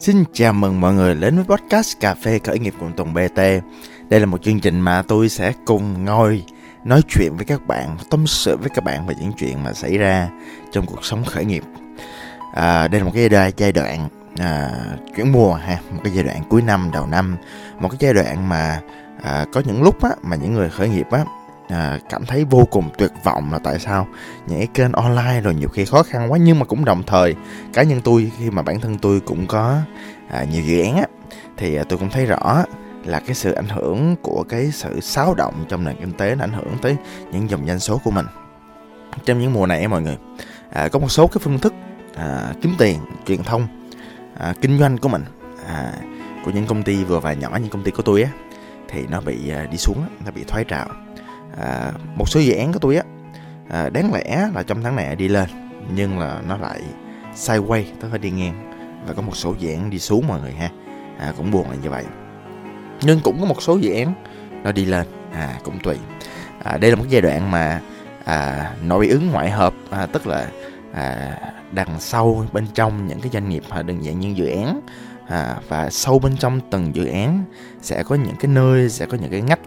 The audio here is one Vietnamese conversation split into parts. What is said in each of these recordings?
Xin chào mừng mọi người đến với podcast Cà phê khởi nghiệp cùng Tùng BT. Đây là một chương trình mà tôi sẽ cùng ngồi nói chuyện với các bạn, tâm sự với các bạn về những chuyện mà xảy ra trong cuộc sống khởi nghiệp. À, đây là một cái giai đoạn, giai đoạn à, chuyển mùa ha, một cái giai đoạn cuối năm đầu năm, một cái giai đoạn mà à, có những lúc á, mà những người khởi nghiệp á à, cảm thấy vô cùng tuyệt vọng là tại sao những cái kênh online rồi nhiều khi khó khăn quá nhưng mà cũng đồng thời cá nhân tôi khi mà bản thân tôi cũng có à, nhiều dự án á thì à, tôi cũng thấy rõ là cái sự ảnh hưởng của cái sự xáo động trong nền kinh tế nó ảnh hưởng tới những dòng doanh số của mình. Trong những mùa này mọi người à, có một số cái phương thức à, kiếm tiền truyền thông à, kinh doanh của mình à, của những công ty vừa và nhỏ như công ty của tôi á thì nó bị à, đi xuống nó bị thoái trào à, một số dự án của tôi á à, đáng lẽ là trong tháng này đi lên nhưng là nó lại sideways tức là đi ngang. Và có một số dự án đi xuống mọi người ha. À, cũng buồn là như vậy. Nhưng cũng có một số dự án nó đi lên. À cũng tùy. À, đây là một giai đoạn mà à, nội ứng ngoại hợp à, tức là à, đằng sau bên trong những cái doanh nghiệp à, đơn giản những dự án à, và sâu bên trong từng dự án sẽ có những cái nơi sẽ có những cái ngách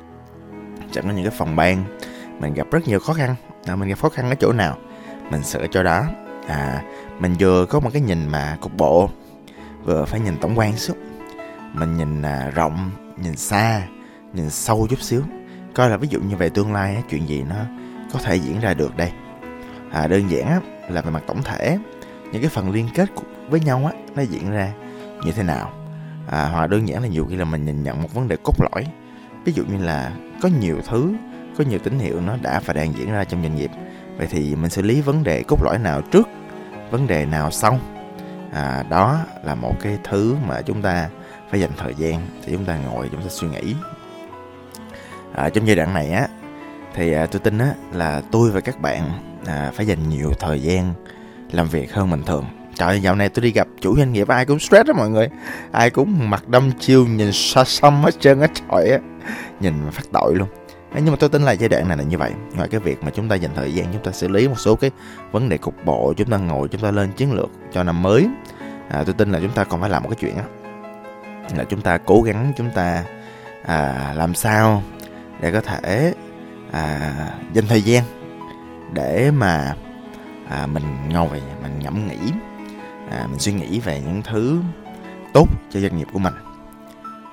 chẳng có những cái phòng ban. Mình gặp rất nhiều khó khăn. À, mình gặp khó khăn ở chỗ nào? Mình sửa cho đó. À mình vừa có một cái nhìn mà cục bộ vừa phải nhìn tổng quan suốt mình nhìn à, rộng nhìn xa nhìn sâu chút xíu. Coi là ví dụ như về tương lai á, chuyện gì nó có thể diễn ra được đây? À, đơn giản á, là về mặt tổng thể những cái phần liên kết với nhau á nó diễn ra như thế nào? À, hoặc đơn giản là nhiều khi là mình nhìn nhận một vấn đề cốt lõi ví dụ như là có nhiều thứ có nhiều tín hiệu nó đã và đang diễn ra trong doanh nghiệp. Vậy thì mình xử lý vấn đề cốt lõi nào trước vấn đề nào sau? À, đó là một cái thứ mà chúng ta phải dành thời gian thì chúng ta ngồi chúng ta suy nghĩ. À, trong giai đoạn này á thì à, tôi tin á là tôi và các bạn à, phải dành nhiều thời gian làm việc hơn bình thường. Trời dạo này tôi đi gặp chủ doanh nghiệp ai cũng stress đó mọi người. Ai cũng mặt đâm chiêu nhìn xa xăm hết trơn hết trọi á nhìn mà phát tội luôn. Nhưng mà tôi tin là giai đoạn này là như vậy. Ngoài cái việc mà chúng ta dành thời gian chúng ta xử lý một số cái vấn đề cục bộ chúng ta ngồi chúng ta lên chiến lược cho năm mới. À, tôi tin là chúng ta còn phải làm một cái chuyện đó là chúng ta cố gắng chúng ta à, làm sao để có thể à, dành thời gian để mà à, mình ngồi mình ngẫm nghĩ à, mình suy nghĩ về những thứ tốt cho doanh nghiệp của mình.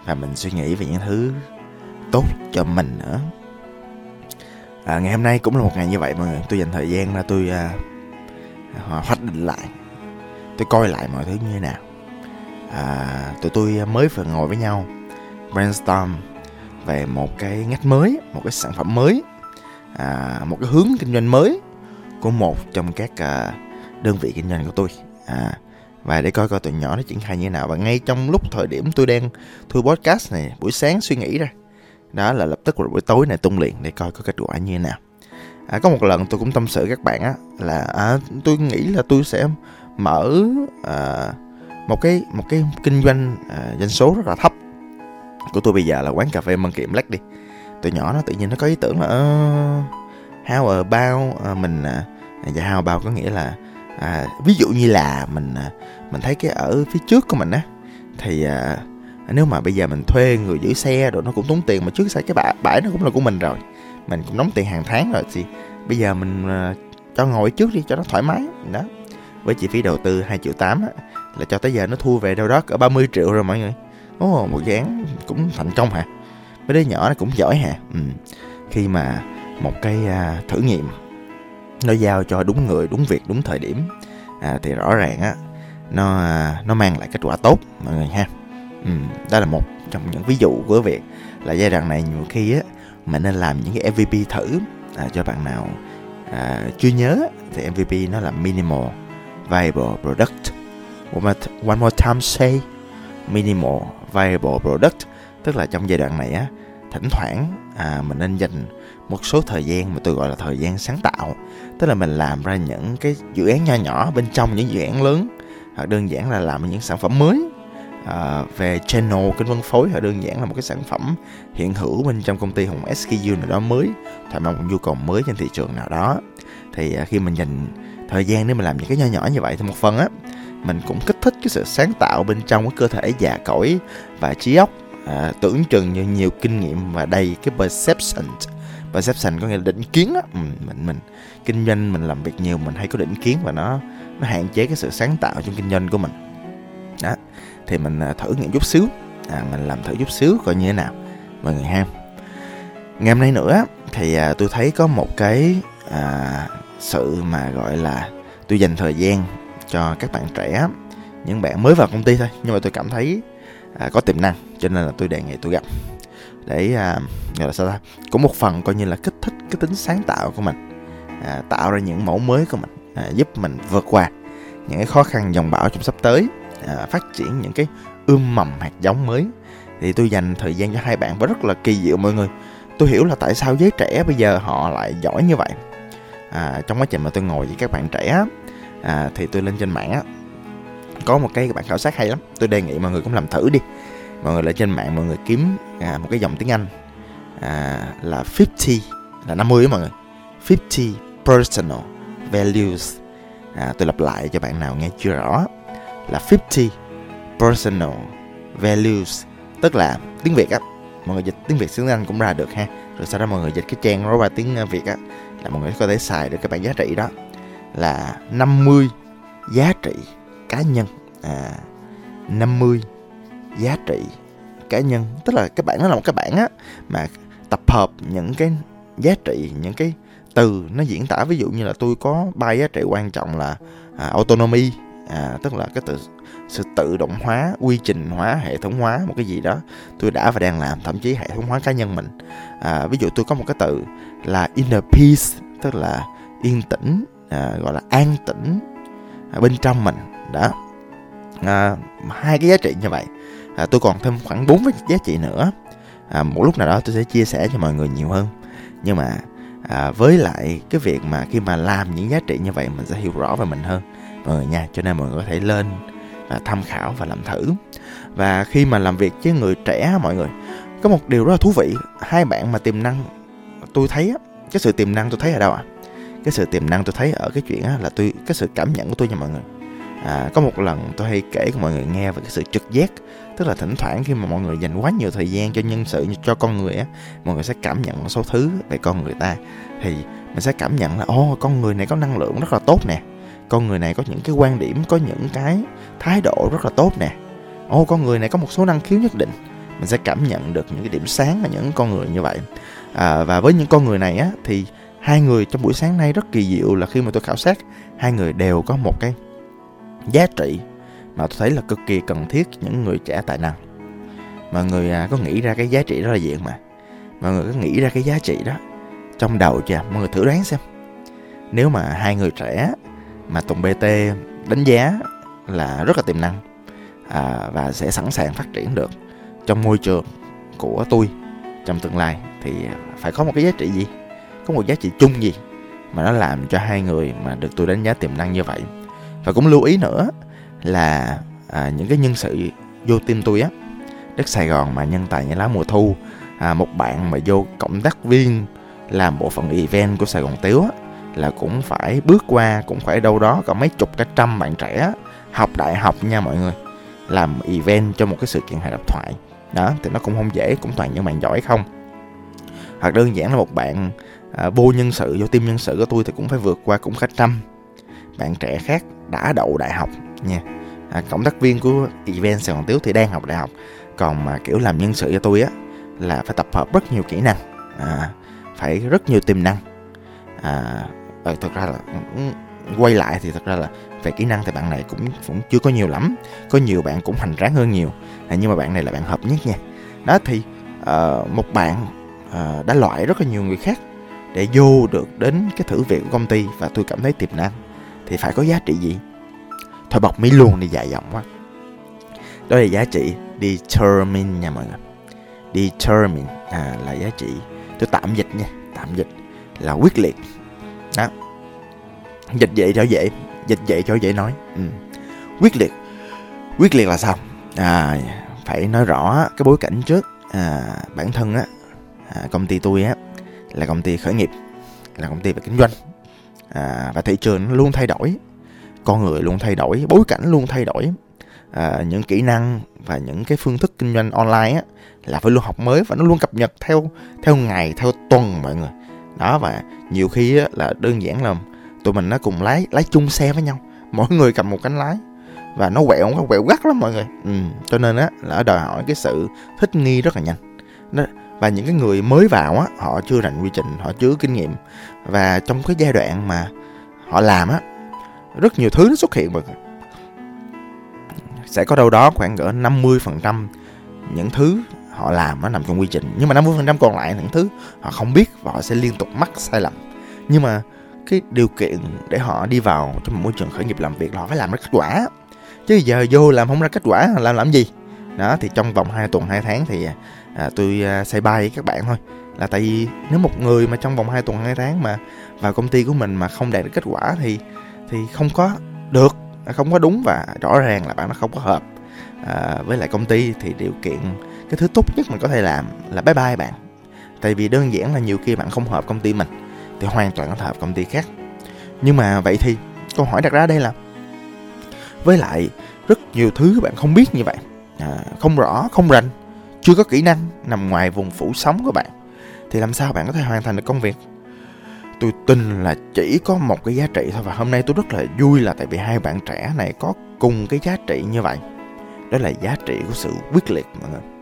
Và mình suy nghĩ về những thứ tốt cho mình nữa. À, ngày hôm nay cũng là một ngày như vậy mọi người. Tôi dành thời gian ra tôi à, à, hoạch định lại. Tôi coi lại mọi thứ như thế nào. À, tụi tôi mới vừa ngồi với nhau brainstorm về một cái ngách mới một cái sản phẩm mới à, một cái hướng kinh doanh mới của một trong các à, đơn vị kinh doanh của tôi. À, và để coi coi tụi nhỏ nó triển khai như thế nào. Và ngay trong lúc thời điểm tôi đang thu podcast này buổi sáng suy nghĩ ra đó là lập tức vào buổi tối này tung liền để coi có kết quả như thế nào. À, có một lần tôi cũng tâm sự các bạn á là à, tôi nghĩ là tôi sẽ mở à, một cái một cái kinh doanh à, doanh số rất là thấp. Của tôi bây giờ là quán cà phê mân kiệm lách đi. Từ nhỏ nó tự nhiên nó có ý tưởng là uh, how about uh, mình uh, how about có nghĩa là uh, ví dụ như là mình à, mình thấy cái ở phía trước của mình á thì uh, nếu mà bây giờ mình thuê người giữ xe rồi nó cũng tốn tiền mà trước xe cái bãi, bãi nó cũng là của mình rồi. Mình cũng đóng tiền hàng tháng rồi thì bây giờ mình uh, cho ngồi trước đi cho nó thoải mái. Đó. Với chi phí đầu tư 2 triệu 8 á, là cho tới giờ nó thu về đâu đó ở 30 triệu rồi mọi người. Ồ oh, một dự án cũng thành công hả? Mấy đứa nhỏ nó cũng giỏi hả? Ừ. khi mà một cái uh, thử nghiệm nó giao cho đúng người đúng việc đúng thời điểm à, thì rõ ràng á nó à, nó mang lại kết quả tốt mọi người ha ừ, đó là một trong những ví dụ của việc là giai đoạn này nhiều khi á mình nên làm những cái MVP thử à, cho bạn nào à, chưa nhớ thì MVP nó là minimal viable product. One more, one more time say minimal viable product. Tức là trong giai đoạn này á thỉnh thoảng à, mình nên dành một số thời gian mà tôi gọi là thời gian sáng tạo. Tức là mình làm ra những cái dự án nho nhỏ bên trong những dự án lớn hoặc đơn giản là làm những sản phẩm mới à, về channel kênh phân phối họ đơn giản là một cái sản phẩm hiện hữu bên trong công ty hoặc một SKU nào đó mới thỏa mãn một nhu cầu mới trên thị trường nào đó. Thì à, khi mình dành thời gian để mình làm những cái nho nhỏ như vậy thì một phần á mình cũng kích thích cái sự sáng tạo bên trong cái cơ thể già cỗi và trí óc. À, tưởng chừng như nhiều kinh nghiệm và đầy cái perception. Perception có nghĩa là định kiến á. Mình, mình mình kinh doanh mình làm việc nhiều mình hay có định kiến và nó nó hạn chế cái sự sáng tạo trong kinh doanh của mình. Đó thì mình à, thử nghiệm chút xíu. À, mình làm thử chút xíu coi như thế nào mọi người ha. Ngày hôm nay nữa thì à, tôi thấy có một cái à, sự mà gọi là tôi dành thời gian cho các bạn trẻ những bạn mới vào công ty thôi. Nhưng mà tôi cảm thấy à, có tiềm năng cho nên là tôi đề nghị tôi gặp để à, gọi là sao ta cũng một phần coi như là kích thích cái tính sáng tạo của mình à, tạo ra những mẫu mới của mình à, giúp mình vượt qua những cái khó khăn dòng bão trong sắp tới à, phát triển những cái ươm mầm hạt giống mới. Thì tôi dành thời gian cho hai bạn và rất là kỳ diệu mọi người. Tôi hiểu là tại sao giới trẻ bây giờ họ lại giỏi như vậy. À, trong quá trình mà tôi ngồi với các bạn trẻ à, thì tôi lên trên mạng á có một cái bạn khảo sát hay lắm. Tôi đề nghị mọi người cũng làm thử đi. Mọi người lên trên mạng mọi người kiếm à, một cái dòng tiếng anh à, là 50 là 50 đó mọi người. 50 personal values. À, tôi lặp lại cho bạn nào nghe chưa rõ là 50 personal values tức là tiếng việt á. Mọi người dịch tiếng việt tiếng anh cũng ra được ha. Rồi sau đó mọi người dịch cái trang đó qua tiếng ờ, việt á là mọi người có thể xài được cái bản giá trị đó. Là 50 giá trị cá nhân. À 50 giá trị cá nhân. Tức là cái bảng nó là một cái bảng á mà tập hợp những cái giá trị những cái từ nó diễn tả. Ví dụ như là tôi có ba giá trị quan trọng là à, autonomy à, tức là cái từ sự tự động hóa quy trình hóa hệ thống hóa một cái gì đó tôi đã và đang làm thậm chí hệ thống hóa cá nhân mình. À, ví dụ tôi có một cái từ là inner peace tức là yên tĩnh à, gọi là an tĩnh à, bên trong mình đó. À, hai cái giá trị như vậy. À, tôi còn thêm khoảng bốn cái giá trị nữa. À, một lúc nào đó tôi sẽ chia sẻ cho mọi người nhiều hơn. Nhưng mà à, với lại cái việc mà khi mà làm những giá trị như vậy mình sẽ hiểu rõ về mình hơn mọi nha cho nên mọi người có thể lên và tham khảo và làm thử. Và khi mà làm việc với người trẻ mọi người có một điều rất là thú vị hai bạn mà tiềm năng tôi thấy cái sự tiềm năng tôi thấy ở đâu ạ? À? cái sự tiềm năng tôi thấy ở cái chuyện á, là tôi cái sự cảm nhận của tôi nha mọi người. À, có một lần tôi hay kể cho mọi người nghe về cái sự trực giác tức là thỉnh thoảng khi mà mọi người dành quá nhiều thời gian cho nhân sự cho con người á mọi người sẽ cảm nhận một số thứ về con người ta. Thì mình sẽ cảm nhận là ô con người này có năng lượng rất là tốt nè con người này có những cái quan điểm có những cái thái độ rất là tốt nè. Ô con người này có một số năng khiếu nhất định. Mình sẽ cảm nhận được những cái điểm sáng ở những con người như vậy. À, và với những con người này á thì hai người trong buổi sáng nay rất kỳ diệu là khi mà tôi khảo sát hai người đều có một cái giá trị mà tôi thấy là cực kỳ cần thiết những người trẻ tài năng. Mọi người à, có nghĩ ra cái giá trị đó là gì mà mọi người có nghĩ ra cái giá trị đó trong đầu chưa? Mọi người thử đoán xem. Nếu mà hai người trẻ mà tùng bt đánh giá là rất là tiềm năng à, và sẽ sẵn sàng phát triển được trong môi trường của tôi trong tương lai. Thì phải có một cái giá trị gì? Có một giá trị chung gì mà nó làm cho hai người mà được tôi đánh giá tiềm năng như vậy? Và cũng lưu ý nữa là à, những cái nhân sự vô team tôi á đất Sài Gòn mà nhân tài như lá mùa thu à, một bạn mà vô cộng tác viên làm bộ phận event của Sài Gòn Tiếu á, là cũng phải bước qua cũng phải đâu đó có mấy chục cả trăm bạn trẻ học đại học nha mọi người làm event cho một cái sự kiện hài độc thoại. Đó thì nó cũng không dễ cũng toàn những bạn giỏi không? Hoặc đơn giản là một bạn à, vô nhân sự vô team nhân sự của tôi thì cũng phải vượt qua cũng cả trăm bạn trẻ khác đã đậu đại học nha. À, cộng tác viên của event sài gòn tiếu thì đang học đại học còn mà kiểu làm nhân sự cho tôi á là phải tập hợp rất nhiều kỹ năng à, phải rất nhiều tiềm năng. À, ờ, thật ra là ừ, ừ, quay lại thì thật ra là về kỹ năng thì bạn này cũng cũng chưa có nhiều lắm. Có nhiều bạn cũng hành ráng hơn nhiều. À, nhưng mà bạn này là bạn hợp nhất nha. Đó thì uh, một bạn uh, đã loại rất là nhiều người khác để vô được đến cái thử việc của công ty và tôi cảm thấy tiềm năng. Thì phải có giá trị gì? Thôi bọc mỹ luôn đi dài dòng quá. Đó là giá trị determine nha mọi người. Determine à, là giá trị. Tôi tạm dịch nha tạm dịch là quyết liệt đó. Dịch vậy cho dễ dịch vậy cho dễ nói. Ừ. quyết liệt. Quyết liệt là sao? À, phải nói rõ cái bối cảnh trước. À, bản thân á à, công ty tôi á là công ty khởi nghiệp là công ty về kinh doanh. À, và thị trường nó luôn thay đổi. Con người luôn thay đổi bối cảnh luôn thay đổi. À, những kỹ năng và những cái phương thức kinh doanh online á là phải luôn học mới và nó luôn cập nhật theo theo ngày theo tuần mọi người đó và nhiều khi á, là đơn giản là tụi mình nó cùng lái lái chung xe với nhau. Mỗi người cầm một cánh lái. Và nó quẹo nó quẹo gắt lắm mọi người. Ừ, cho nên á là đòi hỏi cái sự thích nghi rất là nhanh. Đó. và những cái người mới vào á họ chưa rành quy trình họ chưa kinh nghiệm. Và trong cái giai đoạn mà họ làm á rất nhiều thứ nó xuất hiện mọi người. Sẽ có đâu đó khoảng cỡ 50% những thứ họ làm nó nằm trong quy trình. Nhưng mà 50% còn lại những thứ họ không biết và họ sẽ liên tục mắc sai lầm. Nhưng mà cái điều kiện để họ đi vào trong một môi trường khởi nghiệp làm việc là họ phải làm ra kết quả. Chứ giờ vô làm không ra kết quả làm làm gì? Đó thì trong vòng 2 tuần 2 tháng thì à, tôi à, say bay với các bạn thôi. Là tại vì nếu một người mà trong vòng 2 tuần 2 tháng mà vào công ty của mình mà không đạt được kết quả thì thì không có được không có đúng và rõ ràng là bạn nó không có hợp. À, với lại công ty thì điều kiện cái thứ tốt nhất mình có thể làm là bye bye bạn. Tại vì đơn giản là nhiều khi bạn không hợp công ty mình thì hoàn toàn có thể hợp công ty khác. Nhưng mà vậy thì câu hỏi đặt ra đây là với lại rất nhiều thứ bạn không biết như vậy à, không rõ không rành chưa có kỹ năng nằm ngoài vùng phủ sóng của bạn thì làm sao bạn có thể hoàn thành được công việc? Tôi tin là chỉ có một cái giá trị thôi và hôm nay tôi rất là vui là tại vì hai bạn trẻ này có cùng cái giá trị như vậy. Đó là giá trị của sự quyết liệt mọi người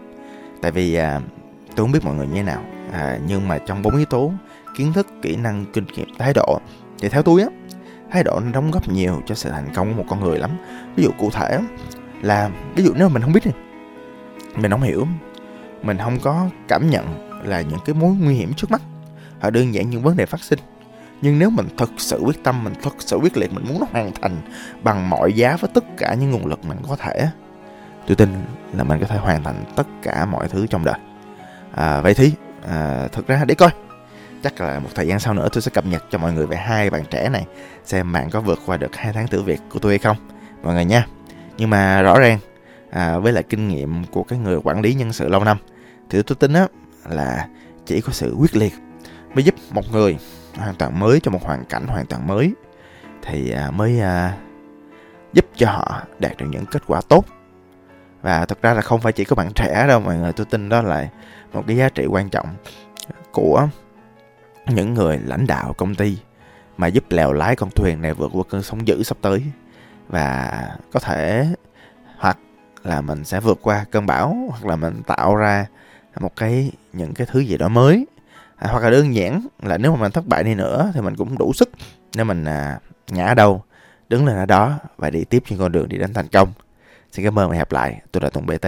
tại vì à, tôi không biết mọi người như thế nào. À, nhưng mà trong bốn yếu tố kiến thức kỹ năng kinh nghiệm thái độ thì theo tôi á thái độ nó đóng góp nhiều cho sự thành công của một con người lắm. Ví dụ cụ thể là ví dụ nếu mà mình không biết thì mình không hiểu mình không có cảm nhận là những cái mối nguy hiểm trước mắt hoặc đơn giản những vấn đề phát sinh. Nhưng nếu mình thực sự quyết tâm mình thực sự quyết liệt mình muốn nó hoàn thành bằng mọi giá với tất cả những nguồn lực mình có thể tôi tin là mình có thể hoàn thành tất cả mọi thứ trong đời. À, vậy thì à, thực ra để coi. Chắc là một thời gian sau nữa tôi sẽ cập nhật cho mọi người về hai bạn trẻ này xem bạn có vượt qua được hai tháng thử việc của tôi hay không mọi người nha. Nhưng mà rõ ràng à, với lại kinh nghiệm của cái người quản lý nhân sự lâu năm thì tôi tin á là chỉ có sự quyết liệt mới giúp một người hoàn toàn mới cho một hoàn cảnh hoàn toàn mới thì à, mới à, giúp cho họ đạt được những kết quả tốt và thực ra là không phải chỉ có bạn trẻ đâu mọi người. Tôi tin đó là một cái giá trị quan trọng của những người lãnh đạo công ty mà giúp lèo lái con thuyền này vượt qua cơn sóng dữ sắp tới. Và có thể hoặc là mình sẽ vượt qua cơn bão hoặc là mình tạo ra một cái những cái thứ gì đó mới. À, hoặc là đơn giản là nếu mà mình thất bại đi nữa thì mình cũng đủ sức nếu mình à, ngã đâu đứng lên ở đó và đi tiếp trên con đường đi đến thành công xin cảm ơn và hẹn gặp lại. Tôi là tùng bt